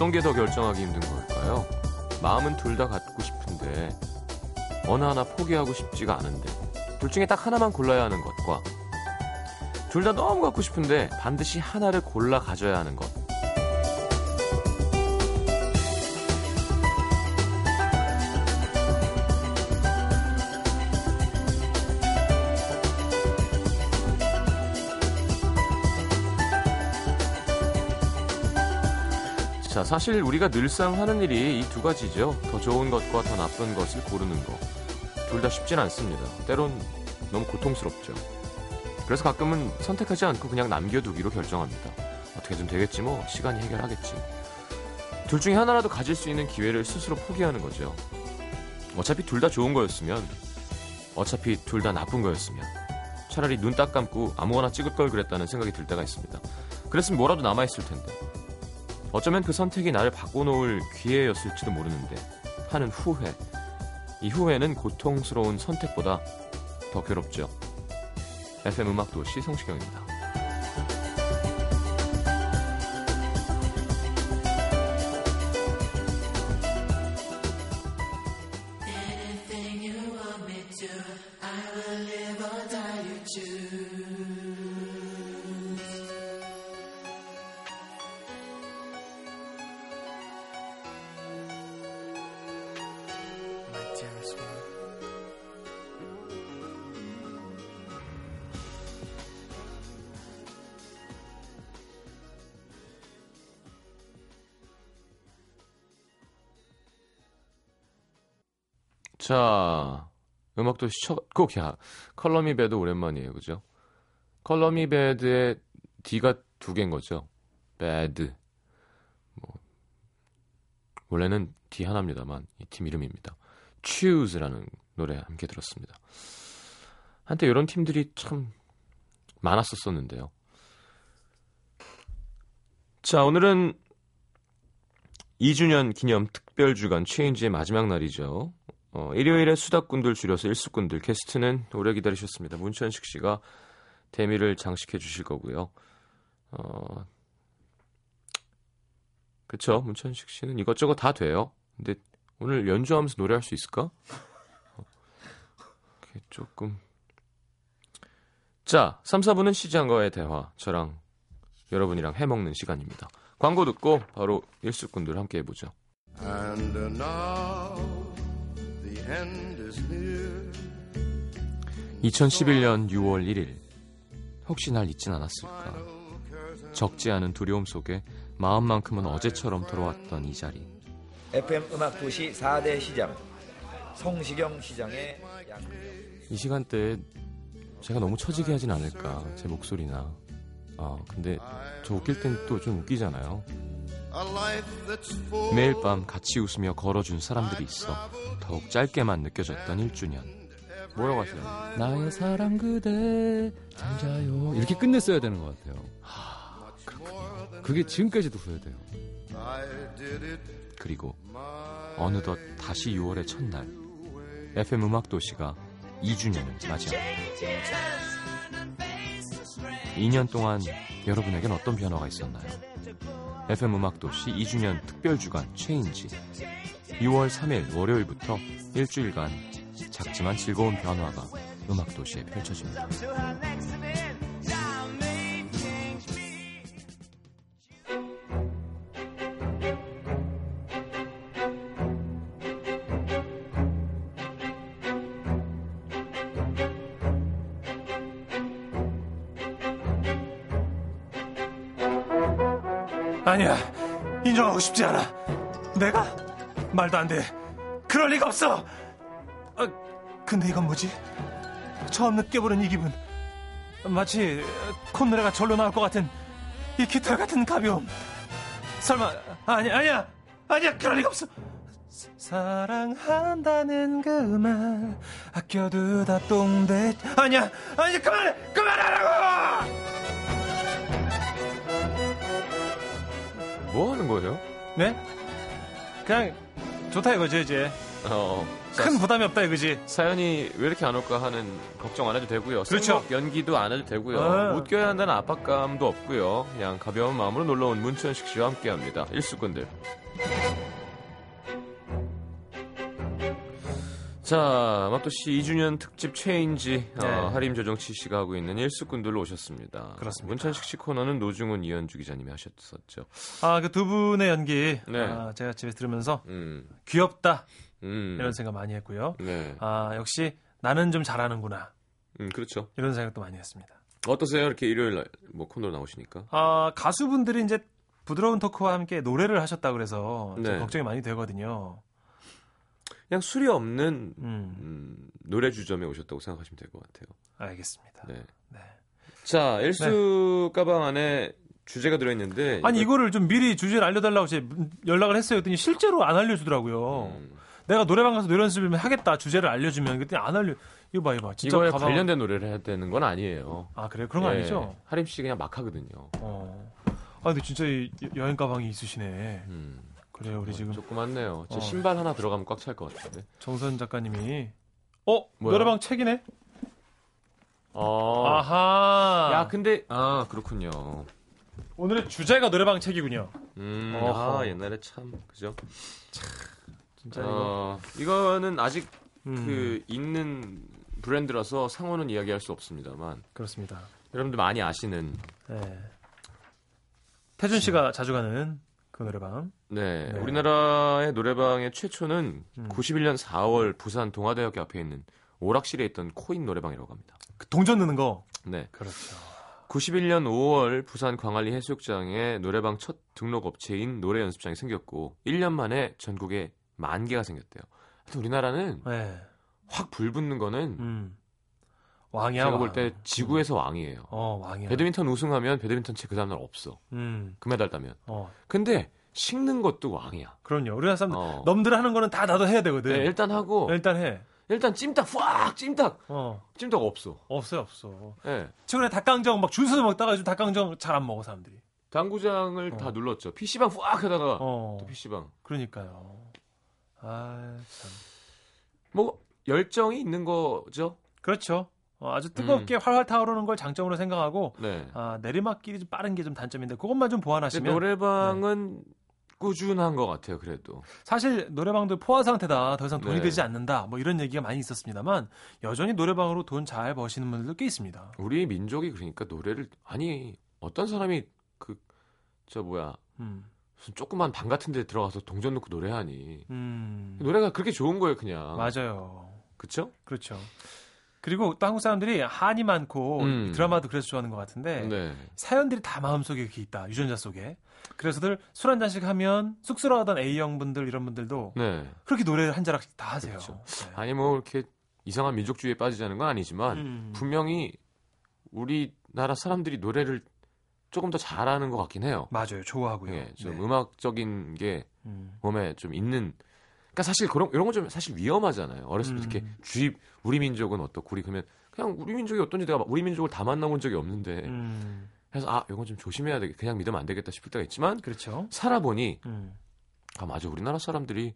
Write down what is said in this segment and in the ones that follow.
어떤 게 더 결정하기 힘든 걸까요? 마음은 둘 다 갖고 싶은데 어느 하나 포기하고 싶지가 않은데 둘 중에 딱 하나만 골라야 하는 것과 둘 다 너무 갖고 싶은데 반드시 하나를 골라 가져야 하는 것. 사실 우리가 늘상 하는 일이 이 두 가지죠. 더 좋은 것과 더 나쁜 것을 고르는 거. 둘다 쉽진 않습니다. 때론 너무 고통스럽죠. 그래서 가끔은 선택하지 않고 그냥 남겨두기로 결정합니다. 어떻게든 되겠지 뭐 시간이 해결하겠지. 둘 중에 하나라도 가질 수 있는 기회를 스스로 포기하는 거죠. 어차피 둘 다 좋은 거였으면 어차피 둘 다 나쁜 거였으면 차라리 눈 딱 감고 아무거나 찍을 걸 그랬다는 생각이 들 때가 있습니다. 그랬으면 뭐라도 남아있을 텐데. 어쩌면 그 선택이 나를 바꿔놓을 기회였을지도 모르는데 하는 후회. 이 후회는 고통스러운 선택보다 더 괴롭죠. FM 음악도시 성시경입니다. 음악도 첫 곡이야. Color Me Badd 오랜만이에요, 그죠? Color Me Badd의 D가 두 개인 거죠. Badd. 뭐 원래는 D 하나입니다만 이 팀 이름입니다. Choose라는 노래 함께 들었습니다. 한때 이런 팀들이 참 많았었었는데요. 자, 오늘은 2주년 기념 특별 주간 change의 마지막 날이죠. 어, 일요일에 수다꾼들 줄여서 일수꾼들 게스트는 오래 기다리셨습니다. 문천식 씨가 대미를 장식해 주실 거고요. 어, 그쵸. 문천식 씨는 이것저것 다 돼요. 근데 오늘 연주하면서 노래할 수 있을까? 어, 조금. 자, 3, 4부는 시장과의 대화. 저랑 여러분이랑 해먹는 시간입니다. 광고 듣고 바로 일수꾼들 함께 해보죠. And now 2011년 6월 1일 혹시 날 잊진 않았을까? 적지 않은 두려움 속에 마음만큼은 어제처럼 돌아왔던 이 자리. FM 음악 도시 4대 시장 성시경 시장의 이 시간대에 제가 너무 처지게 하진 않을까 제 목소리나. 아 근데 저 웃길 땐 또 좀 웃기잖아요 매일 밤 같이 웃으며 걸어준 사람들이 있어 더욱 짧게만 느껴졌던 1주년. 뭐라고 하시나요? 나의 사랑 그대 잠자요 이렇게 끝냈어야 되는 것 같아요. 하, 그렇군요. 그게 지금까지도 후회돼요. 그리고 어느덧 다시 6월의 첫날 FM 음악 도시가 2주년을 맞이합니다. 2년 동안 여러분에겐 어떤 변화가 있었나요? FM 음악도시 2주년 특별주간 체인지 6월 3일 월요일부터 일주일간 작지만 즐거운 변화가 음악도시에 펼쳐집니다. 싶지 않아. 내가? 말도 안 돼. 그럴 리가 없어. 아, 근데 이건 뭐지? 처음 느껴보는 이 기분. 마치 콧노래가 절로 나올 것 같은 이 깃털 같은 가벼움. 설마 아니 아니야 아니야 그럴 리가 없어. 사랑한다는 그 말 아껴두다 똥대 아니야 아니 그만해 그만하라고. 뭐 하는 거예요? 네? 그냥 좋다 이거죠 이제. 어. 큰 부담이 없다 이거지. 사연이 왜 이렇게 안 올까 하는 걱정 안 해도 되고요. 그렇죠. 연기도 안 해도 되고요. 아. 못 껴야 한다는 압박감도 없고요. 그냥 가벼운 마음으로 놀러 온 문천식 씨와 함께합니다. 일수꾼들. 자, 마토씨 2주년 특집 체인지 네. 어, 하림 조정치 씨가 하고 있는 일수꾼들로 오셨습니다. 그렇습니다. 문천식 씨 코너는 노중훈 이현주 기자님이 하셨었죠. 아 그 두 분의 연기 네. 아, 제가 집에 들으면서 음, 귀엽다 음, 이런 생각 많이 했고요. 네, 아 역시 나는 좀 잘하는구나 음, 그렇죠. 이런 생각도 많이 했습니다. 어떠세요? 이렇게 일요일 날뭐 코너로 나오시니까? 아 가수분들이 이제 부드러운 토크와 함께 노래를 하셨다 그래서 좀 네. 걱정이 많이 되거든요. 그냥 술이 없는 음, 음, 노래 주점에 오셨다고 생각하시면 될 것 같아요. 알겠습니다. 네. 네. 자, 일수 가방 안에 주제가 들어있는데 아니 이거- 이거를 좀 미리 주제를 알려달라고 제 연락을 했어요. 그랬더니 실제로 안 알려주더라고요. 음, 내가 노래방 가서 노래 연습을 하겠다 주제를 알려주면 그랬더니 안 알려. 이거 봐, 이거 봐. 진짜 이거에 가방- 관련된 노래를 해야 되는 건 아니에요. 아 그래 요 그런 거 예, 아니죠? 하림 씨 그냥 막 하거든요. 어. 아 근데 진짜 이 여행 가방이 있으시네. 음, 그래요 우리 지금 조그맣네요. 제 어. 신발 하나 들어가면 꽉 찰 것 같은데. 정선 작가님이 어 뭐야? 노래방 책이네. 어. 아하. 야, 근데 아 그렇군요. 오늘의 주제가 노래방 책이군요. 음, 어허. 아 옛날에 참 그죠. 진짜 이거. 어, 이거는 아직 음, 그 있는 브랜드라서 상호는 이야기할 수 없습니다만 그렇습니다. 여러분들 많이 아시는 네. 태준 씨가 자주 가는 그 노래방. 네, 네. 우리나라의 노래방의 최초는 음. 91년 4월 부산 동아대학교 앞에 있는 오락실에 있던 코인 노래방이라고 합니다. 그 동전 넣는 거. 네, 그렇죠. 91년 5월 부산 광안리 해수욕장에 노래방 첫 등록 업체인 노래 연습장이 생겼고 1년 만에 전국에 만 개가 생겼대요. 하여튼 우리나라는 네. 확 불붙는 거는 음. 왕이야. 제가 왕. 볼때 지구에서 왕이에요. 어 왕이야. 배드민턴 우승하면 배드민턴 채그 다음날 없어. 음. 금메달 따면. 어. 근데 식는 것도 왕이야. 그럼요. 우리나라 사람들 어. 넘들 하는 거는 다 나도 해야 되거든. 네, 일단 하고 일단 해. 일단 찜닭 확 찜닭 어. 찜닭 없어. 없어요, 없어. 예. 최근에 닭강정 막 줄 서서 먹다가 요즘 닭강정 잘 안 먹어 사람들이. 당구장을 어. 다 눌렀죠. PC방 확 하다가 어. 또 PC방. 그러니까요. 아, 참. 뭐 열정이 있는 거죠. 그렇죠. 어, 아주 뜨겁게 활활 타오르는 걸 장점으로 생각하고 네. 아, 내리막길이 좀 빠른 게 좀 단점인데 그것만 좀 보완하시면 노래방은 꾸준한 것 같아요. 그래도. 사실 노래방도 포화 상태다 더 이상 돈이 네. 되지 않는다 뭐 이런 얘기가 많이 있었습니다만 여전히 노래방으로 돈 잘 버시는 분들도 꽤 있습니다. 우리 민족이 그러니까 노래를 아니 어떤 사람이 그 저 뭐야 음, 무슨 조그만 방 같은 데 들어가서 동전 놓고 노래하니 음, 노래가 그렇게 좋은 거예요 그냥 맞아요. 그쵸? 그렇죠. 그리고 또 한국 사람들이 한이 많고 음. 드라마도 그래서 좋아하는 것 같은데 네. 사연들이 다 마음속에 이렇게 있다 유전자 속에 그래서들 술 한 잔씩 하면 쑥스러워하던 A형 분들 이런 분들도 네. 그렇게 노래를 한 자락씩 다 하세요. 그렇죠. 네. 아니 뭐 이렇게 이상한 민족주의에 빠지자는 건 아니지만 음. 분명히 우리나라 사람들이 노래를 조금 더 잘하는 것 같긴 해요. 맞아요. 좋아하고요. 예, 좀 네. 음악적인 게 음. 몸에 좀 있는. 그러니까 사실 그런 이런 건좀 사실 위험하잖아요. 어렸을 때 음. 이렇게 주입 우리 민족은 어떻고 우리 그러면 그냥 우리 민족이 어떤지 내가 우리 민족을 다 만나본 적이 없는데 음. 그래서 아 이건 좀 조심해야 되겠 그냥 믿으면 안 되겠다 싶을 때가 있지만 그렇죠. 살아보니 음. 아 맞아 우리나라 사람들이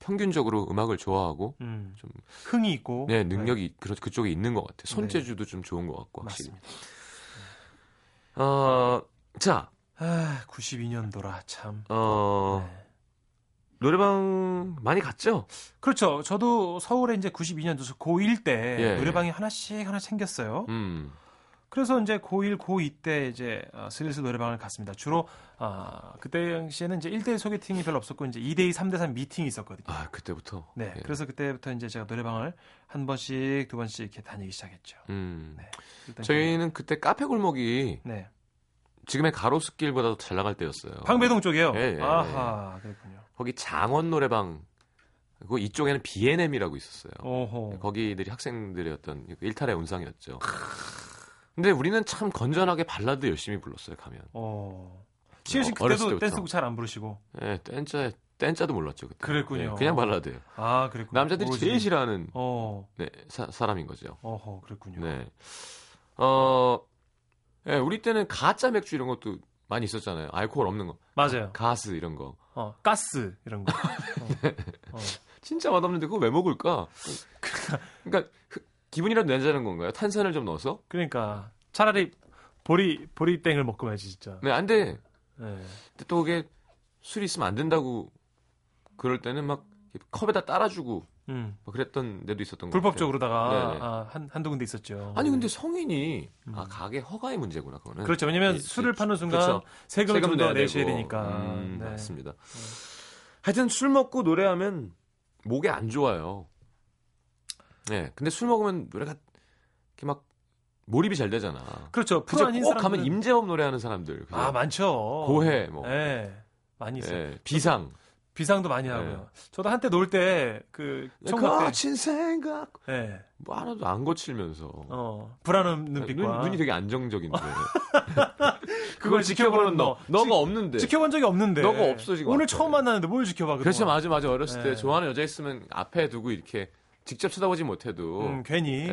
평균적으로 음악을 좋아하고 음. 좀 흥이 있고 네 능력이 그런 그쪽에 있는 것 같아요. 손재주도 좀 좋은 것 같고 네. 확실히. 어자 아, 92년도라 참. 어, 네. 노래방 많이 갔죠? 그렇죠. 저도 서울에 이제 92년도 고1 때 예, 노래방이 하나씩 하나 생겼어요. 음. 그래서 이제 고1, 고2 때 이제 어, 슬슬 노래방을 갔습니다. 주로 아, 그때 당시에는 이제 1대1 소개팅이 별로 없었고 이제 2대2, 3대3 미팅이 있었거든요. 아 그때부터. 네. 예. 그래서 그때부터 이제 제가 노래방을 한 번씩 두 번씩 이렇게 다니기 시작했죠. 음. 네. 저희는 그때 카페 골목이 그- 네. 지금의 가로수길보다 더 잘 나갈 때였어요. 방배동 쪽이요. 예, 예, 아하, 그렇군요. 거기 장원 노래방. 그리고 이쪽에는 B&M이라고 있었어요. 오호. 거기들이 학생들의 어떤 일탈의 온상이었죠. 근데 우리는 참 건전하게 발라드 열심히 불렀어요. 가면. 어. 시우 씨 어, 그때도. 댄스곡 잘 안 부르시고. 예, 댄짜 댄짜도 몰랐죠 그때. 그랬군요. 예, 그냥 발라드예요. 아, 그랬군요. 남자들이 오로지. 제일 싫어하는 어. 네, 사, 사람인 거죠. 어허, 그랬군요. 네. 어, 예, 우리 때는 가짜 맥주 이런 것도 많이 있었잖아요. 알코올 없는 거. 맞아요. 가스 이런 거. 어, 가스 이런 거. 어. 어. 진짜 맛없는데 그거 왜 먹을까? 그러니까 그- 기분이라도 내자는 건가요? 탄산을 좀 넣어서? 그러니까 차라리 보리 보리땡을 먹고 말지 진짜. 네, 안 돼. 네. 근데 또 그게 술이 있으면 안 된다고 그럴 때는 막 컵에다 따라주고 음. 막 그랬던 데도 있었던 것 불법적으로다가 네네. 아, 한 한두 군데 있었죠. 아니 근데 성인이 아 음. 가게 허가의 문제구나 그거는. 그렇죠. 왜냐면 예, 술을 예, 파는 순간 그렇죠. 세금을 좀더 내야 내셔야. 되니까. 음, 네. 맞습니다. 하여튼 술 먹고 노래하면 목에 안 좋아요. 네, 근데 술 먹으면 노래가 이렇게 막 몰입이 잘 되잖아. 그렇죠. 프로 아닌 꼭 사람들은 가면 임재범 노래하는 사람들. 그죠? 아 많죠. 고해 뭐. 네. 많이 있어요. 예, 비상. 비상도 많이 하고요. 저도 한때 놀 때그 총각 때, 거친 생각. 예. 뭐 하나도 안 거칠면서. 어 불안한 눈빛과 눈, 눈이 되게 안정적인데. 그걸 지켜보는 너. 너가 지- 없는데. 지켜본 적이 없는데. 너가 없어, 지금 오늘. 처음 만나는데 뭘 지켜봐. 그렇죠, 맞아, 맞아. 어렸을 때 네. 좋아하는 여자 있으면 앞에 두고 이렇게 직접 쳐다보지 못해도. 음, 괜히. 예, 예,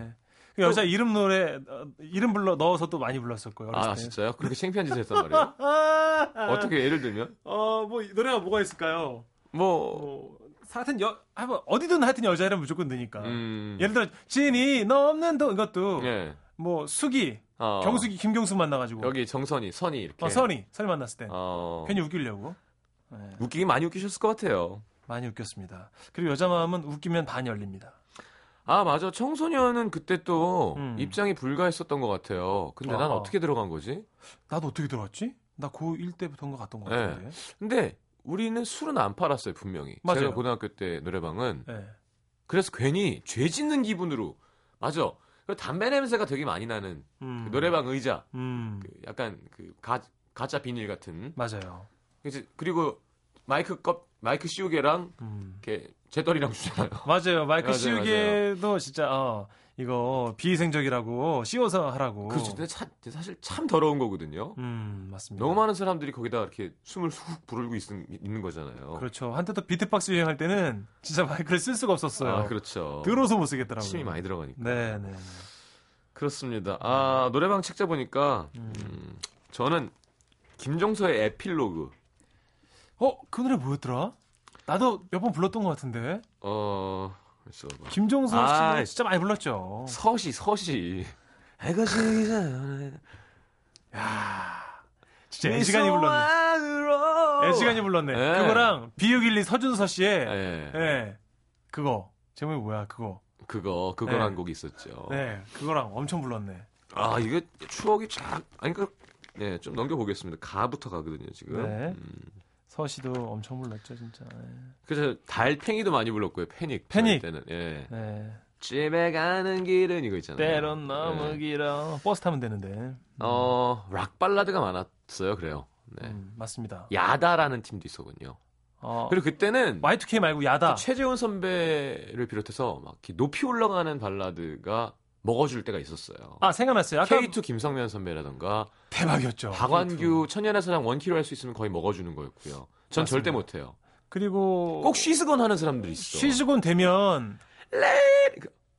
예. 그 여자 이름 노래 어, 이름 불러 넣어서 또 많이. 어렸을 아, 때. 진짜요? 그렇게 창피한 짓을 했단 말이에요? 아, 어떻게 예를 들면? 어뭐 노래가 뭐가 있을까요? 뭐, 뭐 하여튼 여 하여튼 어디든 하여튼 여자 이름 무조건 넣으니까. 음. 예를 들어 진이 너 없는 돈 이것도 예. 뭐 수기 어, 경숙이 김경수 만나가지고 여기 정선이, 선이 이렇게. 어, 선이 선이 만났을 때 어, 괜히 웃기려고 네, 웃기긴 많이 웃기셨을 것 같아요. 많이 웃겼습니다. 그리고 여자 마음은 웃기면 반 열립니다. 아, 맞아. 청소년은 그때 또 음. 입장이 불가했었던 것 같아요. 근데 난 아. 어떻게 들어간 거지? 나도 어떻게 들어갔지? 나 고1 때부터인가 갔던 것 네. 같은데. 근데 우리는 술은 안 팔았어요, 분명히. 맞아요. 제가 고등학교 때 노래방은. 네. 그래서 괜히 죄 짓는 기분으로. 맞아. 그 담배 냄새가 되게 많이 나는 음. 그 노래방 의자. 음. 그 약간 그 가, 가짜 비닐 같은. 맞아요. 이제 그리고 마이크 껍 마이크 씌우개랑 음. 이렇게 재떨이랑 주잖아요. 맞아요. 마이크 맞아요, 씌우기도 진짜 어 이거 비위생적이라고 씌워서 하라고. 그렇죠. 근데 차- 사실 참 더러운 거거든요. 음 맞습니다. 너무 많은 사람들이 거기다 이렇게 숨을 훅 부르고 있, 있는 거잖아요. 그렇죠. 한때 또 비트박스 유행할 때는 진짜 마이크를 쓸 수가 없었어요. 아, 그렇죠. 들어서 못 쓰겠더라고요. 침이 많이 들어가니까. 네, 네. 그렇습니다. 아, 노래방 책자 보니까 음, 저는 김종서의 에필로그. 어, 그 노래 뭐였더라? 나도 몇 번 불렀던 것 같은데. 어, 그래서 막 김종서 씨 아, 진짜 많이 불렀죠. 서시 서시. 해가 지기 전에 진짜 애시간이 불렀네. 애시간이 불렀네. 네. 그거랑 비육일리 서준서 씨의 예. 네. 그거 제목이 뭐야? 그거. 그거 그거란 네. 곡이 있었죠. 네, 그거랑 엄청 불렀네. 아, 이게 추억이 쫙 아니 그 네, 좀 넘겨 보겠습니다. 가부터 가거든요, 지금. 네. 음. 서씨도 엄청 불렀죠, 진짜. 네. 그래서 달팽이도 많이 불렀고요. 패닉. 패닉. 때는. 예. 네. 집에 가는 길은 이거 있잖아요. 때론 너무 예. 길어. 버스 타면 되는데. 어, 락 발라드가 많았어요. 그래요. 네. 음, 맞습니다. 야다라는 팀도 있었군요. 어, 그리고 그때는 Y2K 말고 야다. 최재훈 선배를 비롯해서 막 높이 올라가는 발라드가 먹어줄 때가 있었어요. 아, 생각났어요. 아까 K2 김성면 선배라던가 대박이었죠. 박완규 천년의 사랑 원키로 할 수 있으면 거의 먹어주는 거였고요. 전 맞습니다. 절대 못해요. 그리고 꼭 쉬스건 하는 사람들 있어. 쉬즈곤 되면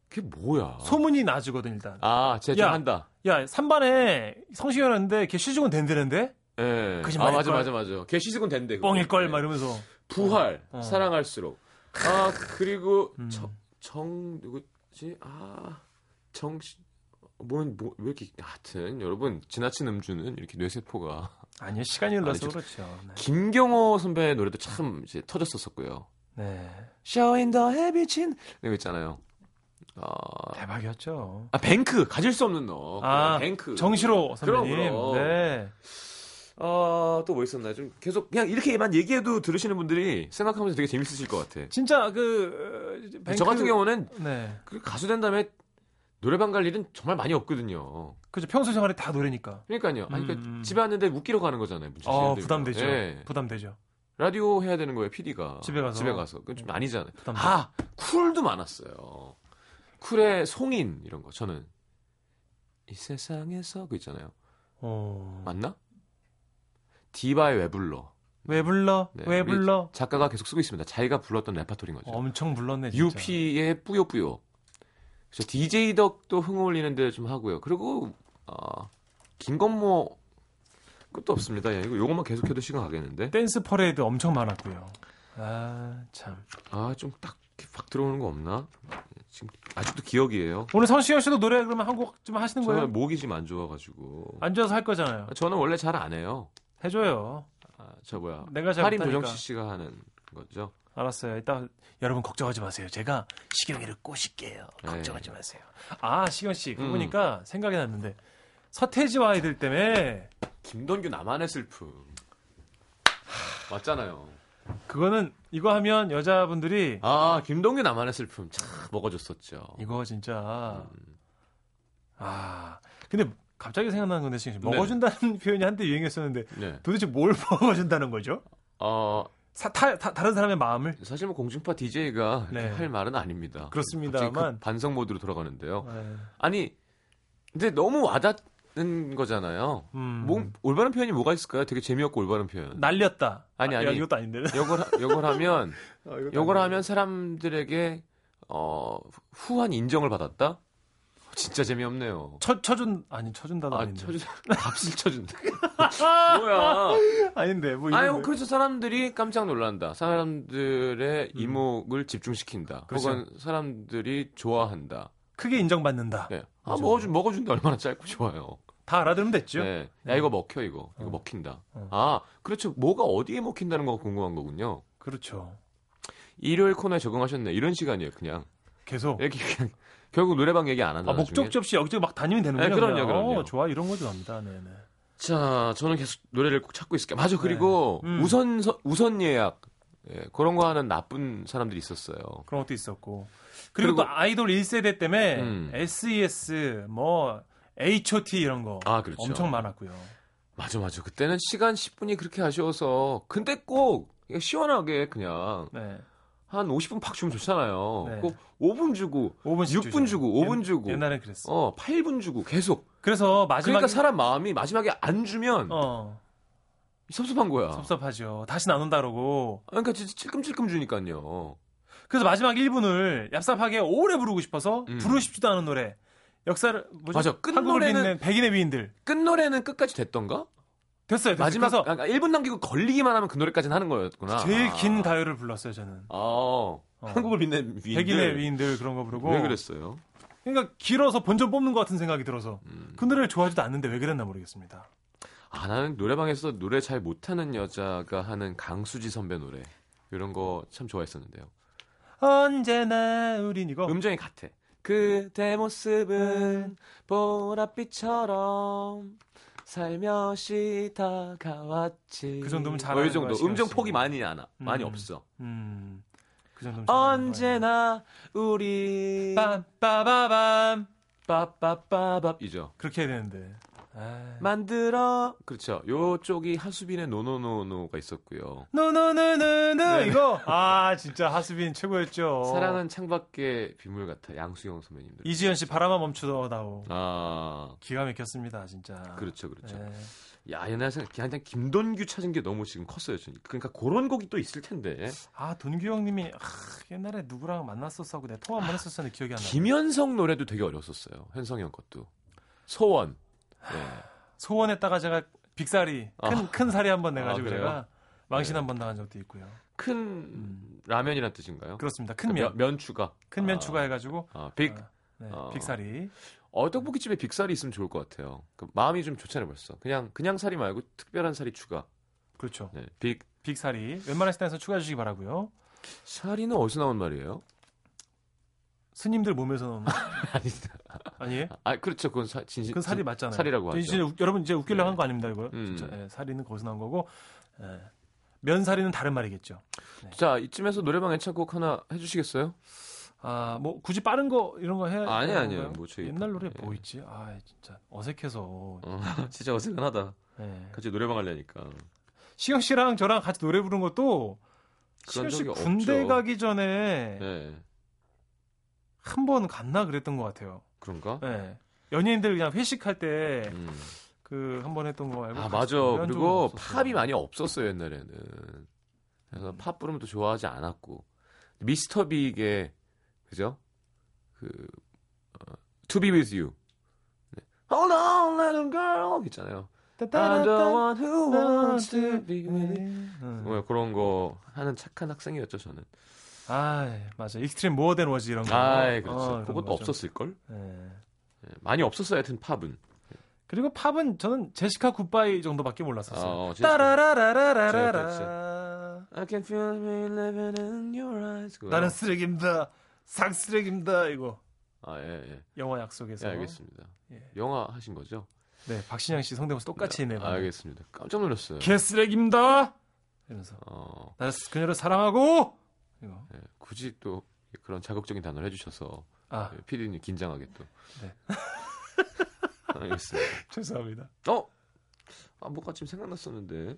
그게 뭐야? 소문이 나지거든 일단. 아, 제가. 한다. 야, 3반에 성시경이었는데 걔 쉬즈곤 된다는데? 예. 아, 거짓말일걸? 맞아, 맞아, 맞아. 걔 쉬스건 된대. 뻥일걸 네. 막 이러면서. 부활, 어. 사랑할수록. 아, 그리고 음. 정, 정 누구지? 아, 정 뭔, 뭐, 왜 이렇게, 하여튼, 여러분, 지나친 음주는 이렇게 뇌세포가. 아니요, 시간이 흘러서 아니, 저- 그렇죠. 네. 김경호 선배의 노래도 참 이제 터졌었었고요. 네. Showing the heavy 이거 있잖아요. 아, 대박이었죠. 아, 뱅크, 가질 수 없는 너. 아, 뱅크. 정시로 선배님. 그럼, 그럼. 네. 아, 또 뭐 있었나요? 좀 계속, 그냥 이렇게만 얘기해도 들으시는 분들이 생각하면서 되게 재밌으실 것 같아. 진짜 그 어, 뱅크... 저 같은 경우는 네. 그 가수 된 다음에 노래방 갈 일은 정말 많이 없거든요. 그죠 평소 생활에 다 노래니까. 그러니까요. 아니, 음, 그러니까 음. 집에 왔는데 웃기러 가는 거잖아요. 문자 어. 부담되죠. 예. 부담되죠. 라디오 해야 되는 거예요, PD가. 집에 가서? 집에 가서. 그건 좀 아니잖아요. 부담되죠. 아, 쿨도 많았어요. 쿨의 송인, 이런 거. 저는. 이 세상에서, 그 있잖아요. 어. 맞나? 디바의 왜 불러. 왜 불러? 네, 왜 불러? 작가가 계속 쓰고 있습니다. 자기가 불렀던 레파토리인 거죠. 엄청 불렀네 진짜. UP의 뿌요뿌요. 그래서 DJ DOC도 흥 올리는데 좀 하고요. 그리고 아, 김건모 끝도 없습니다. 야, 이거 요것만 계속해도 시간 가겠는데. 댄스 퍼레이드 엄청 많았고요. 아, 참. 아, 좀 딱 확 들어오는 거 없나? 지금 아직도 기억이에요. 오늘 성시경 씨도 노래 그러면 한 곡 좀 하시는 거예요? 저는 목이 좀안 좋아가지고. 앉아서 할 거잖아요. 저는 원래 잘 안 해요. 해줘요. 아, 저 뭐야. 내가 잘 하림. 조정치 씨가 하는 거죠. 알았어요. 이따 여러분 걱정하지 마세요. 제가 시경이를 꼬실게요. 네. 걱정하지 마세요. 아, 시경 씨. 그거 음. 보니까 생각이 났는데 서태지와 아이들 때문에 김동규 나만의 슬픔. 맞잖아요. 그거는 이거 하면 여자분들이 아, 김동규 나만의 슬픔. 참 먹어줬었죠. 이거 진짜 음. 아 근데 갑자기 생각나는 건데 지금 네. 먹어준다는 표현이 한때 유행했었는데 네. 도대체 뭘 먹어준다는 거죠? 어, 사, 타, 타- 다른 사람의 마음을 사실 뭐 공중파 DJ가 네. 할 말은 아닙니다. 그렇습니다만. 그 반성 모드로 돌아가는데요. 네. 아니, 근데 너무 와닿는 거잖아요. 음, 뭐, 올바른 표현이 뭐가 있을까요? 되게 재미없고 올바른 표현. 날렸다. 아니, 아, 아니. 야, 이것도 아닌데. 하- 요걸 하면, 어, 아닌데. 하면 사람들에게, 어, 후한 인정을 받았다? 진짜 재미없네요. 쳐, 쳐준 아니 쳐준다도 아, 아닌데. 쳐준, 값을 쳐준다. 뭐야. 아닌데 뭐 아유, 이런 그래서 사람들이 깜짝 놀란다. 사람들의 이목을 집중시킨다. 음. 그렇죠. 혹은 사람들이 좋아한다. 크게 인정받는다. 네. 아, 맞아. 먹어준, 먹어준다. 얼마나 짧고 좋아요. 다 알아들으면 됐죠. 네. 야, 이거 먹혀, 이거. 이거 어. 먹힌다. 어. 아, 그렇죠. 뭐가 어디에 먹힌다는 거가 궁금한 거군요. 그렇죠. 일요일 코너에 적응하셨네. 이런 시간이에요, 그냥. 계속 이렇게 그냥 결국 노래방 얘기 안 한다. 아, 목적지 없이 여기저기 막 다니면 되는군요. 네, 그럼요. 그럼요. 어, 좋아 이런 거 좋아합니다. 네네. 자, 저는 계속 노래를 꼭 찾고 있을게요. 맞아. 그리고 네. 음. 우선 우선 예약 예, 그런 거 하는 나쁜 사람들이 있었어요. 그런 것도 있었고 그리고, 그리고- 또 아이돌 1세대 때문에 음. SES 뭐 H.O.T 이런 거 아, 그렇죠. 엄청 많았고요. 맞아, 맞아. 그때는 시간 10분이 그렇게 아쉬워서 근데 꼭 시원하게 그냥 네. 한 50분 팍 주면 좋잖아요. 네. 꼭 5분 주고 5분씩 6분 주고 5분 주고 옛날엔 그랬어. 어, 8분 주고 계속. 그래서 마지막에 그러니까 사람 마음이 마지막에 안 주면 어 섭섭한 거야. 섭섭하죠. 다시 안 온다 그러고. 그러니까 진짜 찔끔찔끔 주니까요. 그래서 마지막 1분을 얍삽하게 오래 부르고 싶어서 음. 부르고 싶지도 않은 노래. 역사를 뭐죠? 맞아. 끝 노래는- 백인의 위인들. 끝 노래는 끝까지 됐던가? 됐어요. 됐어요. 마지막 그래서 아, 1분 남기고 걸리기만 하면 그 노래까지는 하는 거였구나. 제일 아. 긴 가요를 불렀어요, 저는. 아, 한국을 빛낸 위인들. 백인의 위인들 그런 거 부르고. 왜 그랬어요? 그러니까 길어서 본전 뽑는 것 같은 생각이 들어서 음. 그 노래를 좋아하지도 않는데 왜 그랬나 모르겠습니다. 아, 나는 노래방에서 노래 잘 못하는 여자가 하는 강수지 선배 노래. 이런 거 참 좋아했었는데요. 언제나 우린 이거 음정이 같아. 그대 모습은 보랏빛처럼 살며시 다가왔지. 그 정도면 뭐 잘하는 이 정도. 음정 씨. 폭이 많이 안, 와. 많이 음. 없어. 음. 그 정도면 언제나 우리. 빰빠바밤 빠빠빠밥이죠. 그렇게 해야 되는데. 아. 만들어 그렇죠. 요쪽에 하수빈의 노노노노가 있었고요. 노노노노노 네. 이거 아 진짜 하수빈 최고였죠. 사랑은 창밖의 빗물 같아. 양수경 선배님들. 이지연 씨 바람아 멈추어다오 아 기가 막혔습니다 진짜. 그렇죠, 그렇죠. 네. 야 옛날에 생각- 그냥 김돈규 찾은 게 너무 지금 컸어요. 저는. 그러니까 그런 곡이 또 있을 텐데. 아 돈규 형님이 아, 옛날에 누구랑 만났었어 하고 내가 통화 한번 했었었는데 기억이 안 나. 김현성 노래도 되게 어려웠었어요. 현성이 형 것도. 소원. 네. 소원했다가 제가 빅사리 큰큰 사리 한번 내가지고 아? 제가 망신 네. 한번 당한 적도 있고요. 큰 라면이란 뜻인가요? 그렇습니다. 큰 면, 면, 면 추가. 큰면 아, 추가해가지고 아, 빅. 아, 네, 어. 빅사리. 어, 떡볶이집에 빅살이 있으면 좋을 것 같아요. 그 마음이 좀 좋잖아요, 벌써. 그냥 그냥 살이 말고 특별한 살이 추가. 그렇죠. 네. 빅 빅사리 웬만한 식당에서 추가해 주시기 바라고요. 살이는 어디서 나온 말이에요? 스님들 몸에서 아니다. 아니에요? 아, 그렇죠. 그건 사, 진실. 그건 살이 맞잖아요. 살이라고 저 하죠. 진짜 우- 여러분 이제 웃기려고 네. 한거 아닙니다 이거. 음. 진짜 예, 사리는 거기서 나온 거고 예. 면사리는 다른 말이겠죠. 자, 이쯤에서 노래방 애창곡 하나 해주시겠어요? 아 뭐 굳이 빠른 거 이런 거 해? 아니. 되나요? 뭐 저희- 옛날 노래 뭐 예. 있지? 아 진짜 어색해서. 어, 진짜 어색하다. 예. 같이 노래방 하려니까. 시경 씨랑 저랑 같이 노래 부른 것도 그런 씨 군대 없죠. 가기 전에 네. 한 번 갔나 그랬던 것 같아요. 그런가? 예. 연예인들 그냥 회식할 때그 음. 한번 했던 거 말고 아, 맞아. 그리고. 팝이 많이 없었어요, 옛날에는. 그래서 음. 팝 부르면 또 좋아하지 않았고. 미스터 빅의, 그죠? 그, 어, To be with you. 네. Hold on, little girl. 있잖아요. I'm the one who wants to be with you. 음. 뭐 그런 거 하는 착한 학생이었죠 저는. 아, 맞아. Extreme More Than Words 이런 거. 아, 그렇죠. 어, 그것도. 없었을 걸. 예. 많이 없었어요. 하여튼 팝은. 그리고 팝은 저는 제시카 Goodbye 정도밖에 몰랐었어요. 어. 따라라라라라라. I can see the pain living in your eyes. 나는 쓰레기입니다. 상 쓰레기입니다. 이거 아, 예, 예. 영화 약속에서. 예, 알겠습니다. 예. 영화 하신 거죠? 네, 박신양 씨 성대모사 똑같이 했네요. 아, 알겠습니다. 깜짝 놀랐어요. 개 쓰레기입니다. 이러면서 어, 나는 그녀를 사랑하고 이거. 예, 굳이 또 그런 자극적인 단어를 해주셔서 아, 예, 피디님 긴장하게 또. 네. 알겠습니다. 죄송합니다. 어? 아, 뭐가 지금 생각났었는데.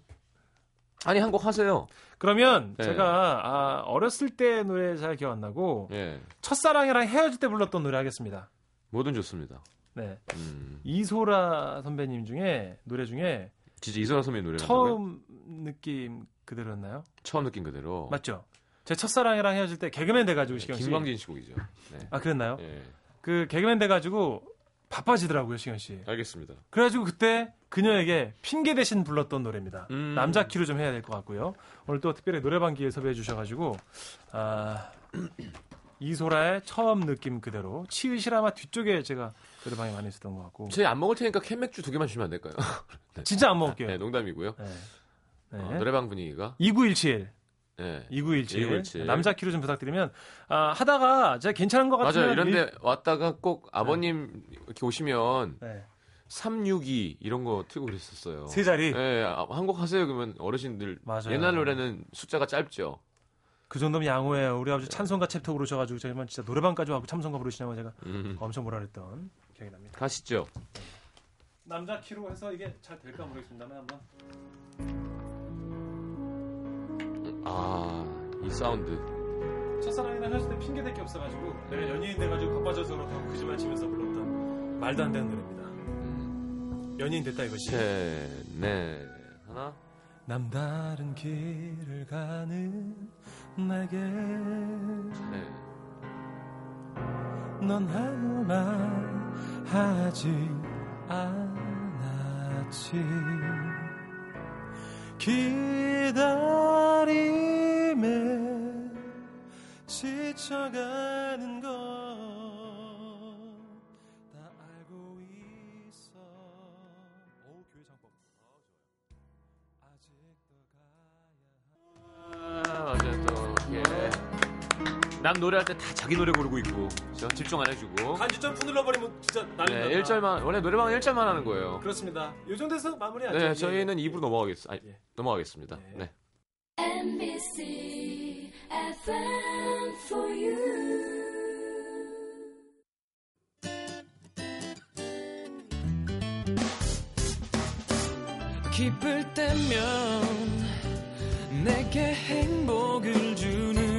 아니, 한 곡 하세요. 그러면 네. 제가 아, 어렸을 때 노래 잘 기억 안 나고 예. 첫사랑이랑 헤어질 때 불렀던 노래 하겠습니다. 뭐든 좋습니다. 네. 음. 이소라 선배님 중에 노래 중에 진짜 이소라 선배님 노래라고요? 처음 느낌 그대로였나요? 처음 느낀 그대로. 맞죠? 제 첫사랑이랑 헤어질 때 개그맨 돼가지고 네, 시경 씨. 김광진 씨 곡이죠. 네. 아 그랬나요? 예. 그 개그맨 돼가지고 바빠지더라고요 시경 씨. 알겠습니다. 그래가지고 그때 그녀에게 핑계 대신 불렀던 노래입니다. 음. 남자 키로 좀 해야 될 것 같고요. 오늘 또 특별히 노래방 기회 섭외해 주셔가지고 아, 이소라의 처음 느낌 그대로 치읓이 아마 뒤쪽에 제가 노래방에 많이 있었던 것 같고 저희 안 먹을 테니까 캔맥주 두 개만 주시면 안 될까요? 진짜 안 먹을게요. 네, 농담이고요. 네. 네. 어, 노래방 분위기가. 2917 네. 2917. 2917. 남자 키로 좀 부탁드리면 아, 하다가 제가 괜찮은 것 같으면 맞아요. 이런데 일- 왔다가 꼭 아버님 이렇게 오시면 네. 362 이런 거 틀고 그랬었어요. 세 자리 네, 한곡 하세요. 그러면 어르신들 맞아요. 옛날 노래는 숫자가 짧죠. 그 정도면 양호해요. 우리 아버지 찬송가 챕터 부르셔가지고 정말 진짜 노래방까지 와고 찬송가 부르시냐고 제가 음. 엄청 뭐라 그랬던 기억이 납니다. 가시죠. 남자 키로 해서 이게 잘 될까 모르겠습니다만 한번 아, 이 사운드. 첫사랑이랑 헤어질 때 핑계 댈게 없어가지고 내가 연예인 돼가지고 바빠져서 그렇다고 거짓말 치면서 불렀던 말도 안 되는 노래입니다. 음. 연예인 됐다 이것이. 셋, 넷, 하나. 남다른 길을 가는 나에게 네. 넌 아무 말 하지 않았지 기다림에 지쳐가는 걸다 알고 있어. 오 교회 장법. 아직도 가 남 노래할 때 다 자기 노래 고르고 있고, 저 집중 안 해주고. 간주 점프 눌러버리면 진짜 난리 네, 난다 1절만, 원래 노래방은 1절만 하는 거예요. 그렇습니다 요 정도에서 마무리 하죠 네, 예. 저희는 2부로 넘어가겠, 아니, 예. 넘어가겠습니다. 예. 네. NBC FM for you. 기쁠 때면 내게 행복을 주는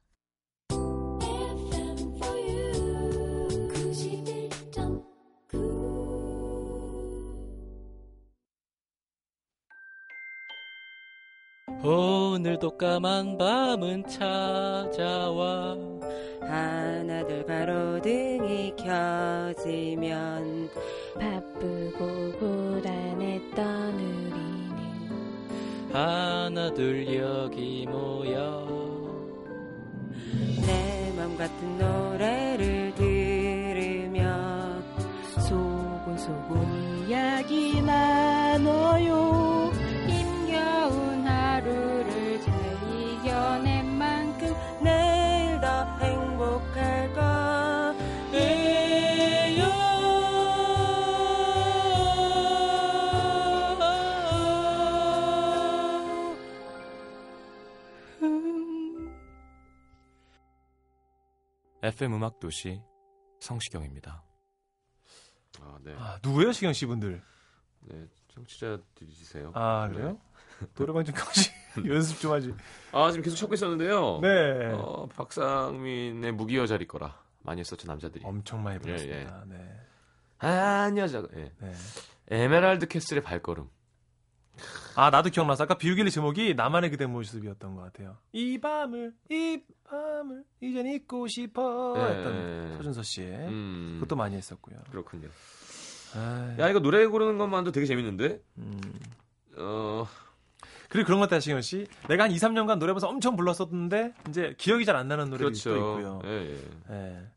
오늘도 까만 밤은 찾아와. 하나둘 가로등이 켜지면 바쁘고 고단했던 우리는 하나둘 여기 모여. 내 맘 같은 노래를 FM 음악 도시 성시경입니다. 아, 네. 아, 누구예요 시경 씨 분들 네. 청취자들이세요. 아 그래요? 노래방 좀 가지 연습 좀 하지. 아 지금 계속 찾고 있었는데요. 네. 어, 박상민의 무기여 잘 있거라 많이 했었죠 남자들이. 엄청 많이 예, 불렀습니다. 네. 한 여자가 예. 네. 에메랄드 캐슬의 발걸음. 아 나도 기억나서 아까 비우길리 제목이 나만의 그대 모습이었던 것 같아요. 이 밤을 이 밤을 이젠 잊고 싶어 예. 했던 서준서 씨의 음, 그것도 많이 했었고요. 그렇군요. 아, 야 이거 노래 고르는 것만도 되게 재밌는데. 음. 어 그리고 그런 것 같아요, 시경 씨. 내가 한 2, 3년간 노래방에서 엄청 불렀었는데 이제 기억이 잘 안 나는 노래도 또 그렇죠. 있고요. 예, 예. 예.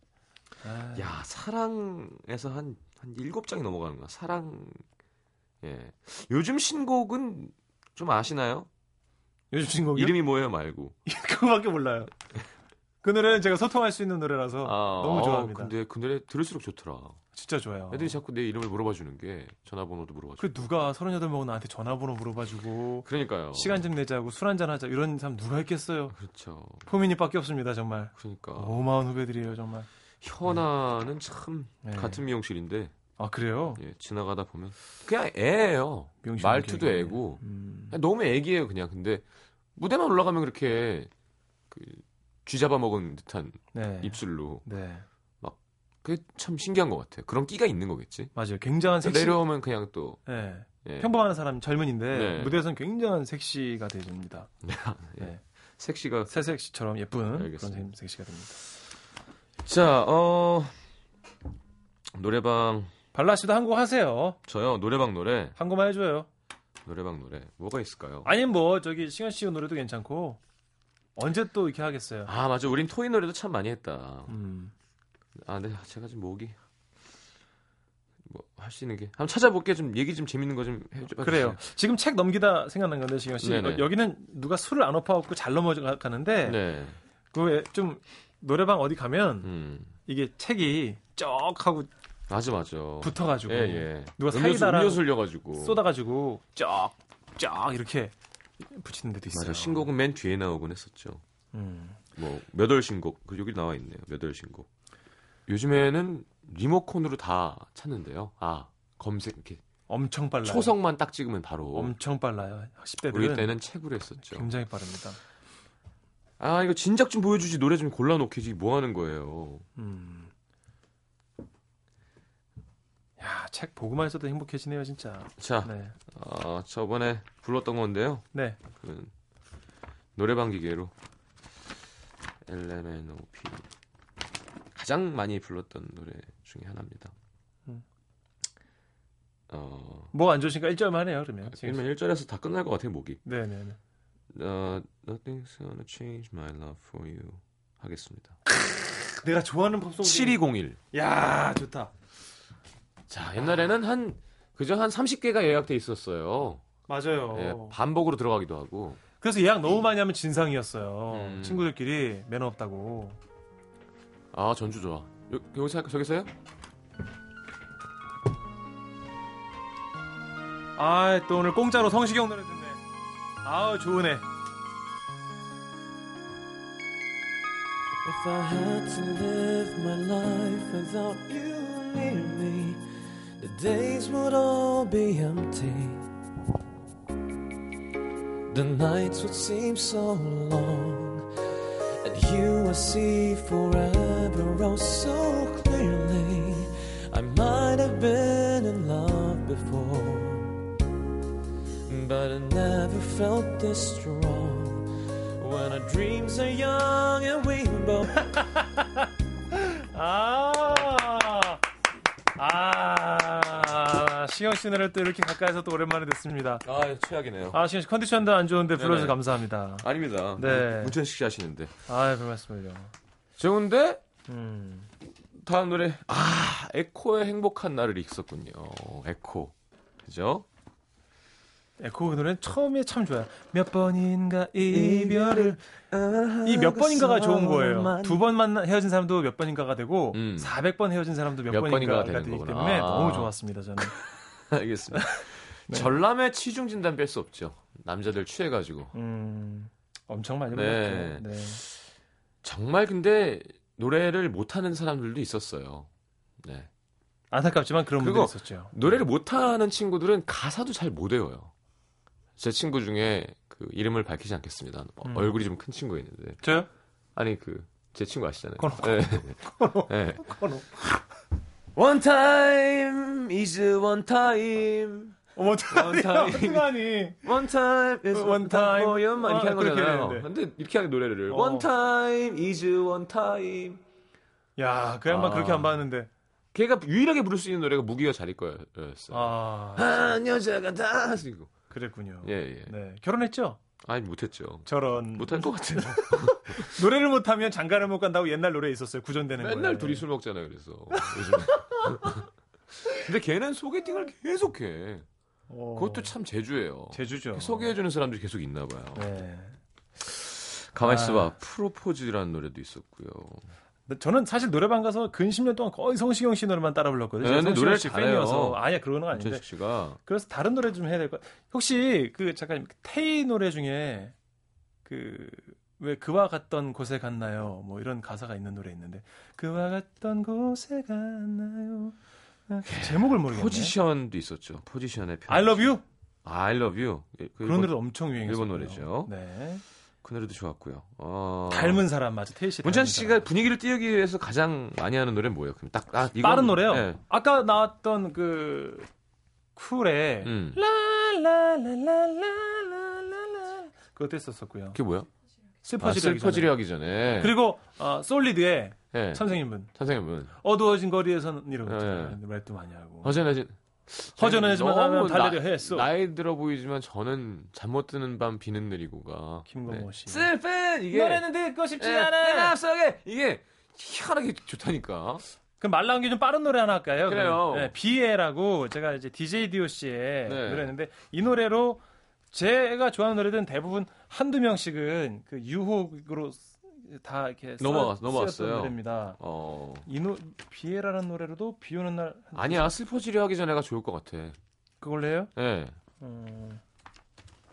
아, 야 사랑에서 한한 일곱 장이 넘어가는 거야. 사랑. 예. 요즘 신곡은 좀 아시나요? 요즘 신곡이 이름이 뭐예요 말고. 그거밖에 몰라요. 그 노래는 제가 소통할 수 있는 노래라서 아, 너무 어, 좋아합니다. 근데 그 노래 들을수록 좋더라. 진짜 좋아요. 애들이 자꾸 내 이름을 물어봐 주는 게 전화번호도 물어봐 주고. 그 누가 38 먹은 나한테 전화번호 물어봐 주고 그러니까요. 시간 좀 내자고 술 한잔 하자 이런 사람 누가 있겠어요. 그렇죠. 포미님밖에 없습니다 정말. 그러니까 어마어마한 후배들이에요 정말. 현아는 참 네. 같은 미용실인데 아 그래요? 예, 지나가다 보면 그냥 애예요. 말투도. 애고 음. 너무 애기예요 그냥. 근데 무대만 올라가면 그렇게 그 쥐 잡아 먹은 듯한 네. 입술로 네 그게 참 신기한 것 같아요. 그런 끼가 있는 거겠지. 맞아요. 굉장한 섹시. 내려오면 그냥 또 네. 예, 평범한 사람 젊은인데 네. 무대에서는 굉장한 섹시가 되줍니다. 예. 네. 섹시가 새색시처럼 예쁜 알겠습니다. 그런 섹시가 됩니다. 자, 어 노래방 발라 씨도 한 곡 하세요. 저요 노래방 노래 한 곡만 해줘요. 노래방 노래 뭐가 있을까요? 아니면 뭐 저기 시현 씨 노래도 괜찮고 언제 또 이렇게 하겠어요. 아 맞아 우린 토이 노래도 참 많이 했다. 음. 아, 네, 제가 지금 목이 뭐 할 수 있는 게 한번 찾아볼게 좀 얘기 좀 재밌는 거 좀 해줘. 그래요. 지금 책 넘기다 생각난 건데 시현 씨 네네. 어, 여기는 누가 술을 안 엎어갖고 잘 넘어가는데 네. 그좀 노래방 어디 가면 음. 이게 책이 쩍 하고 맞아 맞아. 붙어가지고 예 예. 누가 음료수 사이다랑 음료수 흘려가지고. 쏟아가지고 쫙쫙 이렇게 붙이는 데도 있어요. 맞아 신곡은 맨 뒤에 나오곤 했었죠. 음. 뭐몇월 신곡 그 여기 나와 있네요. 몇월 신곡. 요즘에는 리모컨으로 다 찾는데요. 아 검색 이렇게 엄청 빨라요. 초성만 딱 찍으면 바로. 엄청 빨라요. 10대들은 우리 때는 책으로 했었죠. 굉장히 빠릅니다. 아 이거 진작 좀 보여주지 노래 좀 골라놓기지 뭐 하는 거예요. 음. 야, 책 보고만 있어도 행복해지네요, 진짜. 자, 네. 어, 저번에 불렀던 건데요. 네. 그 노래방 기계로 LMNOP 가장 많이 불렀던 노래 중에 하나입니다. 음. 어, 뭐안 좋으니까 1절만 하네요, 그러면. 그러면 1절에서 다 끝날 것 같아요, 목이. 네, 네, 네. 어, Nothing's gonna change my love for you 하겠습니다. 내가 좋아하는 팝송. 7201. 야, 좋다. 자, 옛날에는 한 그저 한 30개가 예약돼 있었어요. 맞아요. 예, 반복으로 들어가기도 하고. 그래서 예약 너무 많이 하면 진상이었어요. 음. 친구들끼리 매너 없다고. 아, 전주 좋아. 여, 여기서 할까? 저기서요? 아, 또 오늘 공짜로 성시경 노래 듣네. 아우, 좋으네. If I had to live my life without you near me, days would all be empty. The nights would seem so long, and you would see forever oh so clearly. I might have been in love before, but I never felt this strong. When our dreams are young and we both 아, ah. 아, 시경 씨 노래 또 이렇게 가까이서 또 오랜만에 듣습니다. 아, 최악이네요. 아, 시경 씨 컨디션도 안 좋은데 불러주셔서. 감사합니다. 아닙니다. 네. 문천식 씨 하시는데. 아, 별 말씀을요. 좋은데 음. 다음 노래 아 에코의 행복한 날을 있었군요. 에코 그죠? 에코 그 노래는 처음에 참 좋아요. 몇 번인가 이별을 이 몇 번인가가 좋은 거예요. 두 번 만나 헤어진 사람도 몇 번인가가 되고 음. 400번 헤어진 사람도 몇, 몇 번인가가, 번인가가 되는 되기 거구나. 때문에 아. 너무 좋았습니다. 저는. 알겠습니다. 네. 전람회 치중 진단 뺄 수 없죠. 남자들 취해가지고 음, 엄청 많이 네. 불렀죠. 네. 정말 근데 노래를 못하는 사람들도 있었어요. 네. 안타깝지만 그런 분들이 있었죠. 노래를 못하는 친구들은 가사도 잘 못 외워요. 제 친구 중에 그 이름을 밝히지 않겠습니다. 어, 음. 얼굴이 좀 큰 친구가 있는데 저요? 아니 그 제 친구 아시잖아요. 코너, 네. 네. 코너. One time is one time. 어머, One time. 어떡하니? One time is One time for you. 막 이렇게 아, 하는 거잖아요. 근데 이렇게 하는 노래를 어. One time is one time. 야, 그 양반 아. 그렇게 안 봤는데. 걔가 유일하게 부를 수 있는 노래가 무기가 자리 거였어요. 아, 한 여자가 다 하시고. 그랬군요. 예, 예. 네. 결혼했죠? 아니 못했죠. 저런. 못할 것 같아요. 노래를 못하면 장가를 못 간다고 옛날 노래 있었어요. 구전되는 거. 맨날 둘이 술 먹잖아요. 그래서 요즘. 근데 걔는 소개팅을 계속해. 그것도 참 재주예요. 제주죠. 소개해주는 사람들이 계속 있나 봐요. 네. 가만 아. 있어봐. 프로포즈라는 노래도 있었고요. 저는 사실 노래방 가서 근 10년 동안 거의 성시경 씨 노래만 따라 불렀거든요. 네, 성시경 노래를 씨 잘해요. 팬이어서 아니야 그런 건 아닌데. 씨가 그래서 다른 노래 좀 해야 될 것. 같아요. 혹시 그 잠깐 테이 노래 중에 그 왜 그와 갔던 곳에 갔나요? 뭐 이런 가사가 있는 노래 있는데 그와 갔던 곳에 갔나요? 아, 제목을 모르겠네. 포지션도 있었죠. 포지션의 편. I love you. I love you. 예, 그 그런 일본- 노래도 엄청 유행했어요. 일본 노래죠. 네. 그 노래도 좋았고요. 어... 닮은 사람 맞아. 테이 씨. 문찬 씨가 사람. 분위기를 띄우기 위해서 가장 많이 하는 노래는 뭐예요? 그럼 딱, 아, 이건- 빠른 노래요. 네. 아까 나왔던 그 쿨의 음. 라라라라라라라 그것도 했었었고요. 그게 뭐야? 아, 슬퍼지려 하기 슬퍼지려. 하기 전에. 그리고 어, 솔리드의 예. 선생님분 선생님은 어두워진 거리에서는 이런 거 예, 있잖아요. 랩도 많이 하고. 허전해진 허전해지만 너무 하면 달려려 나- 했어. 나이 들어 보이지만 저는 잠 못 드는 밤 비는 내리고가 김건모 씨. 슬픈 이게 노래는 듣고 싶지 예, 않아. 내 맘속에 이게 희한하게 좋다니까. 그럼 말 나온 게 좀 빠른 노래 하나 할까요? 그래요. 네, 비에라고 제가 이제 DJ 디오 씨의 네. 노래였는데 이 노래로 제가 좋아하는 노래들은 대부분 한두 명씩은 그 유혹으로 다 이렇게 넘어왔어요. 쓰였던 노래입니다. 어 이 노, 비에라는 노래로도 비 오는 날 한- 아니야 슬퍼지려 하기 전에가 좋을 것 같아. 그걸로 해요? 예. 음,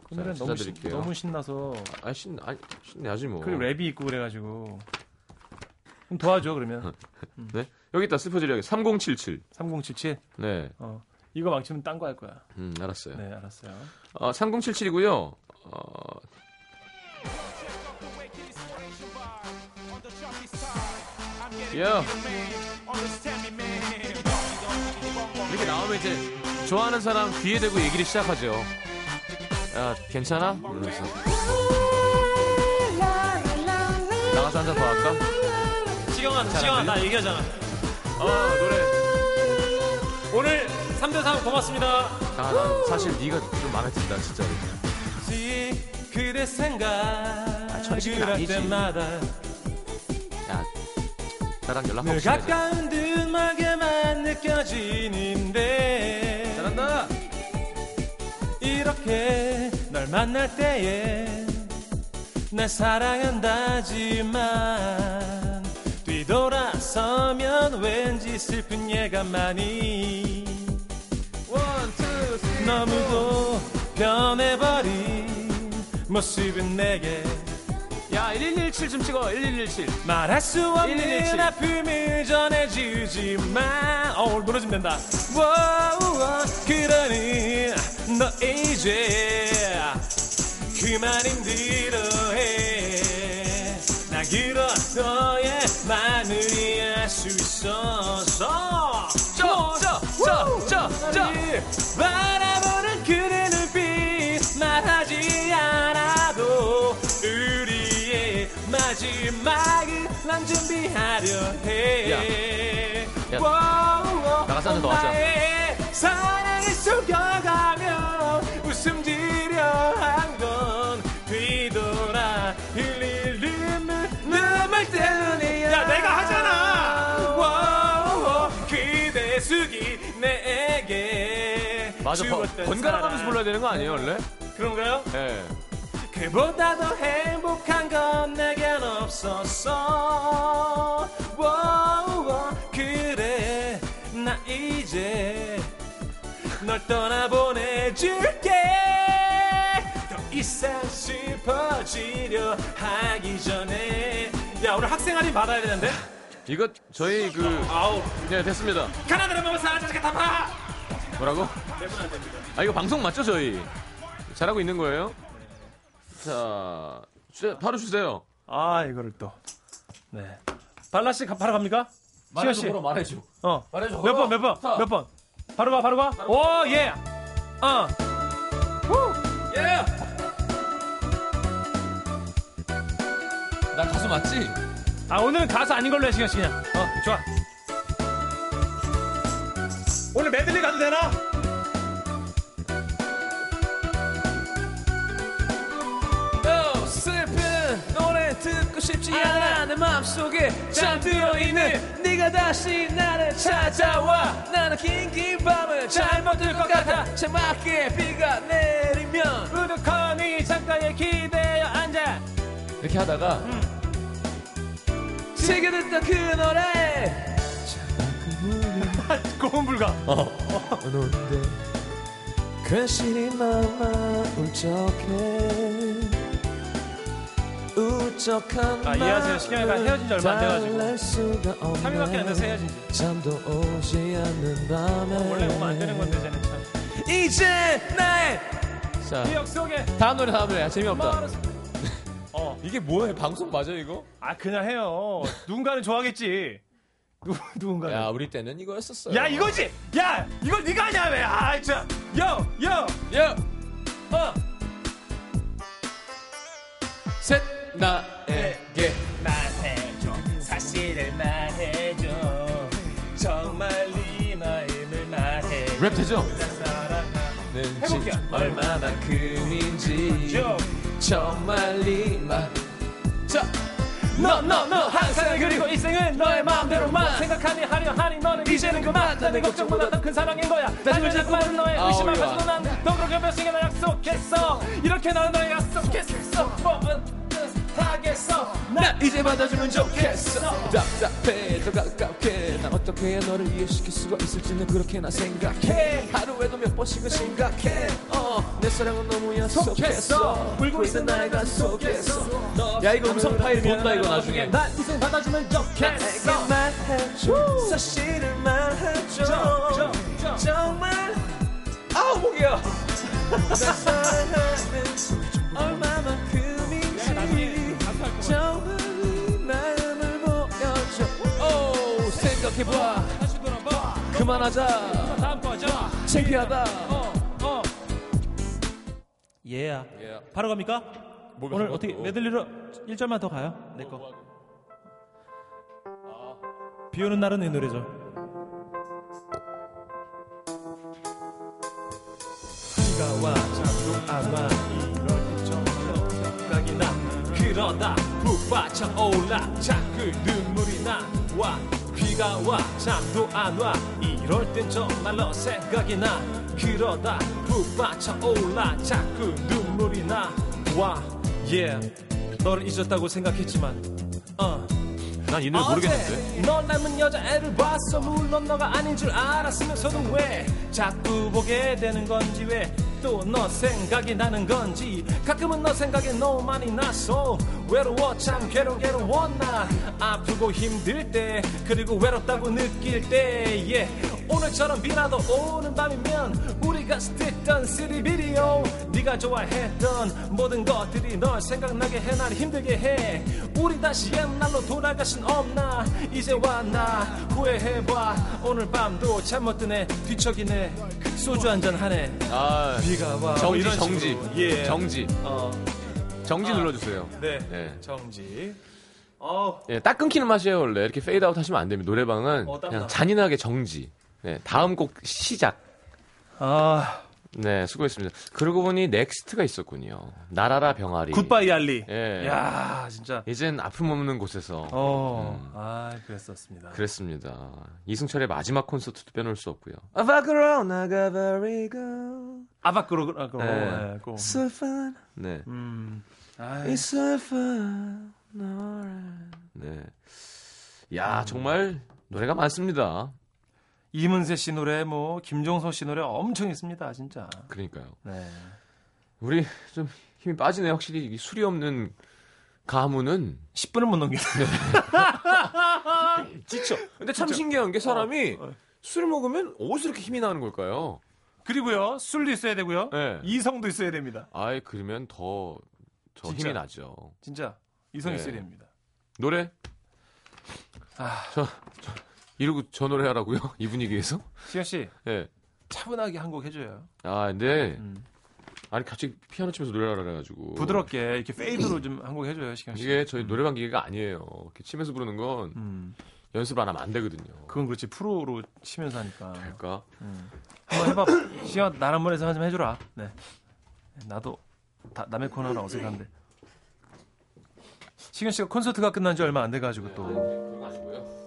그 자, 노래 너무, 신. 너무 신나서 아 신, 아니 신내야지 뭐. 그리고 랩이 있고 그래가지고 좀 도와줘 그러면 네 여기 있다 슬퍼지려 하기 3077. 3077 네. 어, 이거 망치면 딴 거 할 거야. 음 알았어요. 네 알았어요. 어, 3077이고요. 어, 야. 이렇게 나오면 이제 좋아하는 사람 귀에 대고 얘기를 시작하죠. 야, 괜찮아? 이러면서. 나가서 한 잔 더 할까? 시경아, 시경아, 나 얘기하잖아. 어, 노래. 오늘 3대3 고맙습니다. 아, 난 사실 네가 좀 마음에 든다, 진짜로. 그대 생각 천식은 아니지. 나랑 연락 늘. 가까운 듯 멀게만 느껴지는데 잘한다. 이렇게 널 만날 때에 날 사랑한다지만 뒤돌아서면 왠지 슬픈 예감만이 너무도 변해버린 모습은 내게 야, 1117 좀 찍어. 1117. 말할 수 없는 1117. 아픔을 전해주지만 어 오늘 무너지면 된다 워우, 그러니 너 이제 그만 힘들어해 나 그런 너의 마늘이 알수 있어서 쩌, 쩌, 쩌, 쩌, 쩌. 나 마지막을 난 준비하려 해 야, 워우, 나가서 한잔더 하자. 나의 사랑을 숨겨가며 웃음 지려 한건 뒤돌아 흘릴 눈물 눈물 때문이야 야 내가 하잖아 그대 숙이 내게 맞아. 번- 주었던 번갈아 가면서 사랑. 불러야 되는 거 아니에요, 원래? 그런가요? 예. 그보다 더 행복한 건 내겐 없었어 워우, 그래 나 이제 널 떠나보내줄게 더 이상 슬퍼지려 하기 전에 야 오늘 학생 할인 받아야 되는데 이거 저희 그 아우 네 됐습니다. 가나다라 사자가 타파. 뭐라고? 아 이거 방송 맞죠 저희? 잘하고 있는 거예요? 자 바로 주세요. 아 이거를 또. 네. 발라 씨 가- 바로 갑니까? 시현 씨. 말해줘. 어. 말해줘. 몇 번, 몇 번, 자. 몇 번. 바로 가, 바로 가. 오, 예. 어. 예. 나 가수 맞지? 아, 오늘은 가수 아닌 걸로 해, 시경 씨 그냥. 어, 좋아. 오늘 메들리 가도 되나? 싶지 않아. 내 맘속에 잠들어 있는 네가 다시 나를 찾아와. 나는 긴 긴 밤을 잘못 들것 같아. 차갑게 비가 내리면 우두커니 창가에 기대어 앉아. 이렇게 하다가 새겨 듣던 그 노래. 고음 불가. 오는데 괜시리 마음만 울적해 울적한 아, 이해하세요. 시경이가 헤어진 지 얼마 안 돼가지고. 날 수가 3일밖에 안 돼서 헤어진 지. 잠도 오지 않는 밤에 원래 오면 안 되는 건데, 쟤는 참. 이제 나의 자 기억 속에. 다음 노래 다음 노래 재미없다. 어. 이게 뭐해 방송 맞아 이거? 아, 그냥 해요. 누군가는 좋아하겠지. 누, 누군가는. 야 우리 때는 이거였었어요. 야 이거지! 야! 이걸 네가 하냐 왜! 아 진짜! 요! 요! 야 어! 셋 나에게 말해줘. 사실을 말해줘. 정말 네 마음을 말해줘. 랩 되죠? 는 해볼게요. 얼마만큼인지. 요! 정말 네말 자너너너 항상 그리고 이 생은 너의 마음대로만 생각하니 하려 하니 너는 이제는 그만. 나내 걱정보다 더 큰 사랑인 거야. 다시 자꾸 많은 너의 의심을 좋아. 가지고 난더 그렇게 몇 시간을 약속했어. 이렇게 나는 너의 약속했어. 뭐 하겠어. 나 이제 받아주면 좋겠어. 답답해. 더 가깝게. 난 어떻게 너를 이해시킬 수가 있을지는 그렇게 나 생각해. 하루에도 몇 번씩은 심각해. 어내 사랑은 너무 약속했어. 울고 있는 나의 가슴 속에서 야, 이거 음성 파일 본다, 이거 나중에. 난 이제 받아주면 좋겠어. 말해줘. 사실을 말해줘. 정말. 아우 목이야. 얼마만큼 생각해봐 다시 돌아봐 그만하자 다음 거죠 창피하다 어, 어. 얘야. 바로 갑니까? 오늘? 어떻게 어. 메들리로 1절만 더 가요? 내 거. 비 오는 날은 이 노래죠. 비가 와 생각이 나 그러다 북받쳐 올라 자꾸 눈물이 나와 비가 와 잠도 안 와. 이럴 땐 정말로 생각이 나. 그러다 북받쳐 올라 자꾸 눈물이 나와 yeah 너를 잊었다고 생각했지만 어. 난이 노래 모르겠는데. 널 닮은 여자애를 봤어. 물론 너가 아닌 줄 알았으면서도 왜 자꾸 보게 되는 건지 왜 또너 생각이 나는 건지 가끔은 너 생각이 너무 많이 나서 외로워 참 괴로 괴로워 나 아프고 힘들 때 그리고 외롭다고 느낄 때 yeah. 오늘처럼 비나도 오는 밤이면 우리가 듣던 쓰리비디오 네가 좋아했던 모든 것들이 널 생각나게 해 날 힘들게 해 우리 다시 옛날로 돌아갈 순 없나 이제 와 나 후회해봐 오늘 밤도 잠 못 드네 뒤척이네 소주 한잔 하네 아 비가 와 정지 이런 정지. 예. 정지 어, 정지 아. 눌러주세요. 네. 네. 정지 어 예, 딱 끊기는 맛이에요 원래 이렇게 페이드아웃 하시면 안 됩니다. 노래방은 어. 그냥 잔인하게 정지. 네, 다음 곡 시작. 아, 네, 수고했습니다. 그러고 보니 넥스트가 있었군요. 날아라 병아리. Goodbye 얄리 예. 야 진짜 이젠 아픔 없는 곳에서 어, 음. 아 그랬었습니다 그랬습니다. 이승철의 마지막 콘서트도 빼놓을 수 없고요. 밖으로 나가버리고 아바크로 아, 그럼 네. 예, 그, 슬픈 네. 음, 아, 이 슬픈 노래. 네. 야 정말 노래가 많습니다. 이문세 씨 노래 뭐 김종서 씨 노래 엄청 있습니다 진짜 그러니까요. 네. 우리 좀 힘이 빠지네 확실히 이 술이 없는 가문은 10분은 못 넘겨. 지쳐. 근데 참 신기한 게 사람이 어, 어. 술 먹으면 어디서 이렇게 힘이 나는 걸까요? 그리고요, 술도 있어야 되고요. 네. 이성도 있어야 됩니다. 아예 그러면 더, 더 진짜. 힘이 나죠. 진짜 이성 네. 있어야 됩니다. 노래? 아, 이러고 저 노래 하라고요? 이 분위기에서? 시현 씨 예. 차분하게 한 곡 해줘요. 아, 근데, 음. 아니, 갑자기 피아노 치면서 노래하라 그래가지고. 부드럽게 이렇게 페이드로 좀 한 곡 해줘요, 시현 씨. 이게 저희 노래방 기계가 아니에요. 이렇게 치면서 부르는 건 음, 연습 안 하면 안 되거든요. 그건 그렇지 프로로 치면서 하니까. 될까? 음. 한번 해봐. 시현 나한 번에서 좀 해줘라. 네. 나도 다, 남의 코너라 어색한데. 시현 씨가 콘서트가 끝난 지 얼마 안 돼가지고 또. 그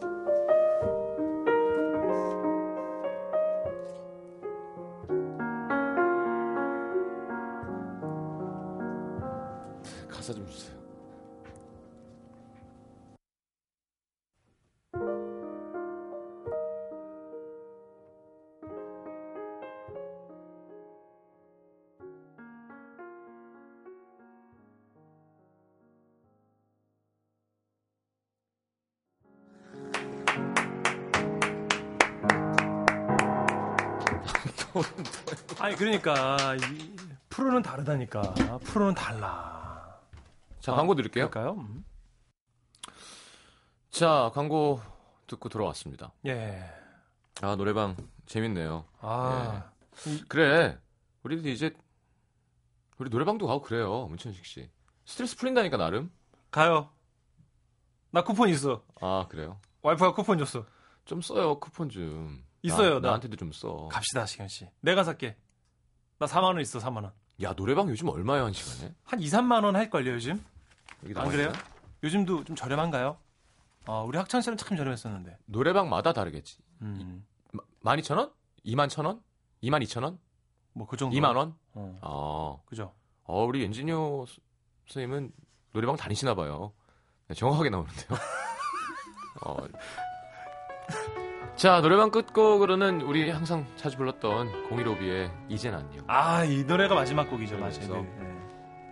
아니 그러니까 이 프로는 다르다니까. 프로는 달라. 자, 아, 광고 드릴게요. 그럴까요? 음. 자, 광고 듣고 들어왔습니다. 예. 아, 노래방 재밌네요. 아. 그래. 우리도 이제 우리 노래방도 가고 그래요. 문천식 씨. 스트레스 풀린다니까 나름. 가요. 나 쿠폰 있어. 아, 그래요. 와이프가 쿠폰 줬어. 좀 써요. 쿠폰 좀. 있어요, 나, 나. 나한테도 좀 써. 갑시다, 시현 씨. 내가 살게. 나 4만 원 있어, 4만 원. 야, 노래방 요즘 얼마야 한 시간에? 한 2, 3만 원 할 걸요, 요즘? 여기 안 그래요? 있나? 요즘도 좀 저렴한가요? 어, 우리 학창 시절은 참 저렴했었는데. 노래방마다 다르겠지. 음. 12,000원? 21,000원? 22,000원? 뭐 그 정도. 2만 원? 어. 어. 그죠. 어, 우리 엔지니어 스- 선생님은 노래방 다니시나 봐요. 네, 정확하게 나오는데요. 어. 자, 노래방 끝곡으로는 우리 항상 자주 불렀던 015B의 이젠 안녕 아, 이 노래가 마지막 곡이죠, 맞아요. 그래서. 네.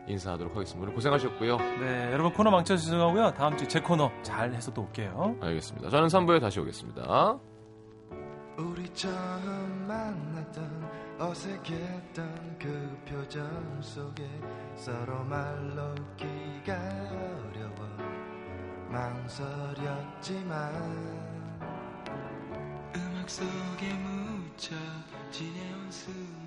인사하도록 하겠습니다. 오늘 고생하셨고요. 네, 여러분 코너 망쳐서 죄송하고요. 다음 주에 제 코너 잘 해서 또 올게요. 알겠습니다. 저는 3부에 다시 오겠습니다. 우리 처음 만났던 어색했던 그 표정 속에 서로 말로 기가 어려워 망설였지만 속에 묻혀 지내온 수많은